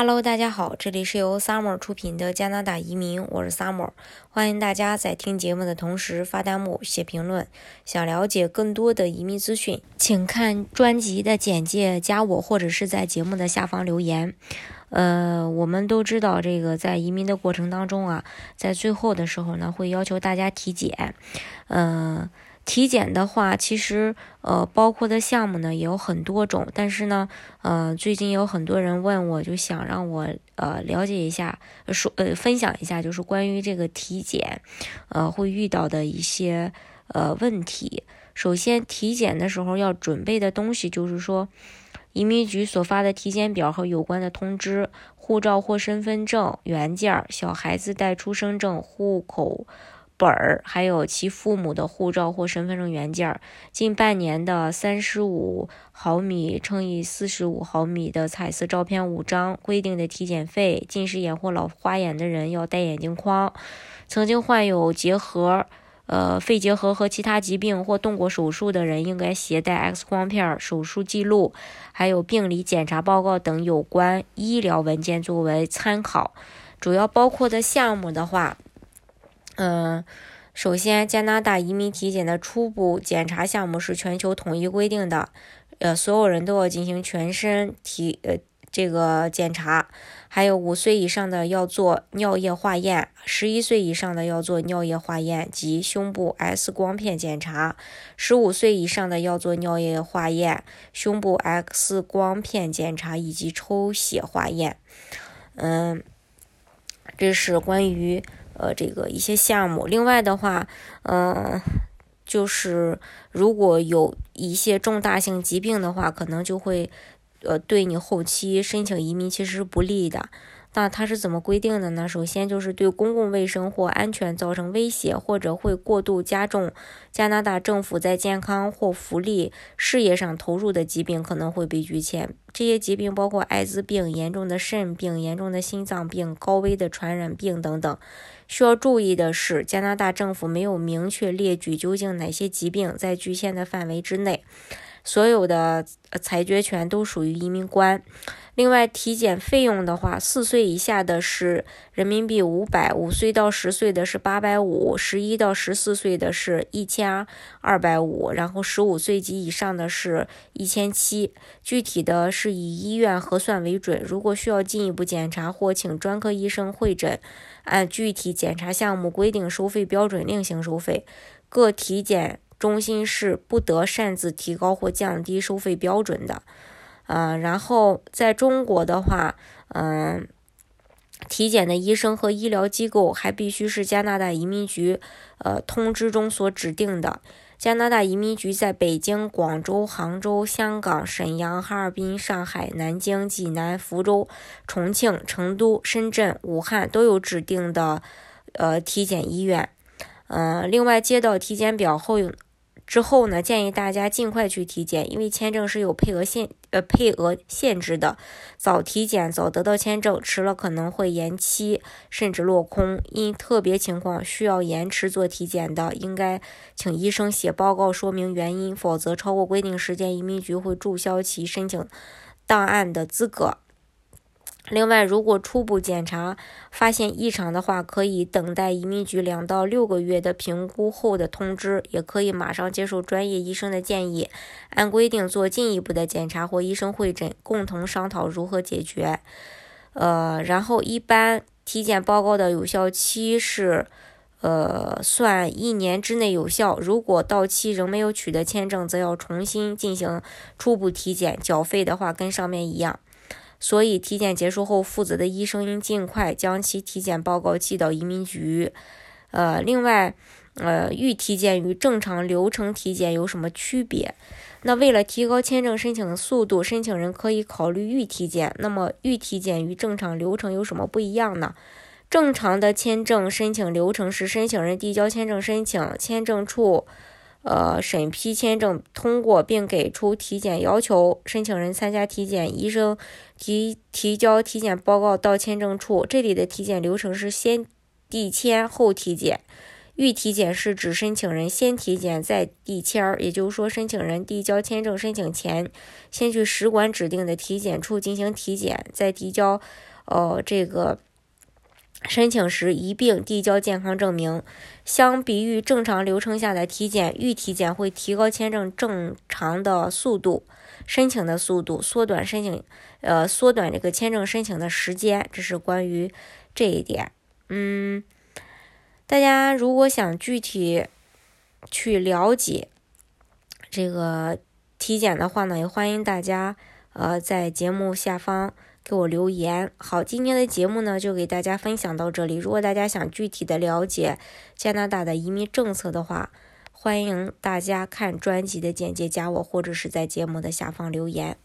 Hello，大家好，这里是由 Summer 出品的加拿大移民，我是 Summer，欢迎大家在听节目的同时发弹幕、写评论。想了解更多的移民资讯，请看专辑的简介，加我或者是在节目的下方留言。呃，我们都知道，这个在移民的过程当中啊，在最后的时候呢，会要求大家体检，嗯。体检的话，其实呃包括的项目呢也有很多种，但是呢，呃最近有很多人问我，就想让我呃了解一下，说呃分享一下，就是关于这个体检，呃会遇到的一些呃问题。首先，体检的时候要准备的东西就是说，移民局所发的体检表和有关的通知、护照或身份证原件、小孩子带出生证、户口。本儿，还有其父母的护照或身份证原件，近半年的三十五毫米乘以四十五毫米的彩色照片五张，规定的体检费，近视眼或老花眼的人要戴眼镜框，曾经患有结核、呃肺结核和其他疾病或动过手术的人应该携带 X 光片、手术记录，还有病理检查报告等有关医疗文件作为参考。主要包括的项目的话。嗯，首先，加拿大移民体检的初步检查项目是全球统一规定的，呃，所有人都要进行全身体呃这个检查，还有五岁以上的要做尿液化验，十一岁以上的要做尿液化验及胸部 X 光片检查，十五岁以上的要做尿液化验、胸部 X 光片检查以及抽血化验。嗯，这是关于。呃，这个一些项目，另外的话，嗯，就是如果有一些重大性疾病的话，可能就会，呃，对你后期申请移民其实是不利的。那它是怎么规定的呢？首先就是对公共卫生或安全造成威胁，或者会过度加重加拿大政府在健康或福利事业上投入的疾病，可能会被拒签。这些疾病包括艾滋病、严重的肾病、严重的心脏病、高危的传染病等等。需要注意的是，加拿大政府没有明确列举究竟哪些疾病在局限的范围之内。所有的裁决权都属于移民官。另外，体检费用的话，四岁以下的是人民币五百，五岁到十岁的是八百五，十一到十四岁的是一千二百五，然后十五岁及以上的是一千七。具体的是以医院核算为准。如果需要进一步检查或请专科医生会诊，按具体检查项目规定收费标准另行收费。各体检。中心是不得擅自提高或降低收费标准的，嗯，然后在中国的话，嗯，体检的医生和医疗机构还必须是加拿大移民局呃通知中所指定的。加拿大移民局在北京、广州、杭州、香港、沈阳、哈尔滨、上海、南京、济南、福州、重庆、成都、深圳、武汉都有指定的呃体检医院。嗯，另外接到体检表后。之后呢，建议大家尽快去体检，因为签证是有配额限呃配额限制的。早体检早得到签证，迟了可能会延期甚至落空。因特别情况需要延迟做体检的，应该请医生写报告说明原因，否则超过规定时间，移民局会注销其申请档案的资格。另外，如果初步检查发现异常的话，可以等待移民局两到六个月的评估后的通知，也可以马上接受专业医生的建议，按规定做进一步的检查或医生会诊，共同商讨如何解决。呃，然后一般体检报告的有效期是，呃，算一年之内有效。如果到期仍没有取得签证，则要重新进行初步体检，缴费的话跟上面一样。所以，体检结束后，负责的医生应尽快将其体检报告寄到移民局。呃，另外，呃，预体检与正常流程体检有什么区别？那为了提高签证申请的速度，申请人可以考虑预体检。那么，预体检与正常流程有什么不一样呢？正常的签证申请流程是申请人递交签证申请，签证处。呃，审批签证通过并给出体检要求，申请人参加体检，医生提提交体检报告到签证处。这里的体检流程是先递签后体检，预体检是指申请人先体检再递签儿，也就是说，申请人递交签证申请前，先去使馆指定的体检处进行体检，再递交，呃，这个申请时一并递交健康证明。相比于正常流程下的体检，预体检会提高签证正常的速度，申请的速度，缩短申请，呃，缩短这个签证申请的时间。这是关于这一点，嗯。大家如果想具体去了解这个体检的话呢，也欢迎大家呃在节目下方给我留言。好，今天的节目呢就给大家分享到这里。如果大家想具体的了解加拿大的移民政策的话，欢迎大家看专辑的简介，加我或者是在节目的下方留言。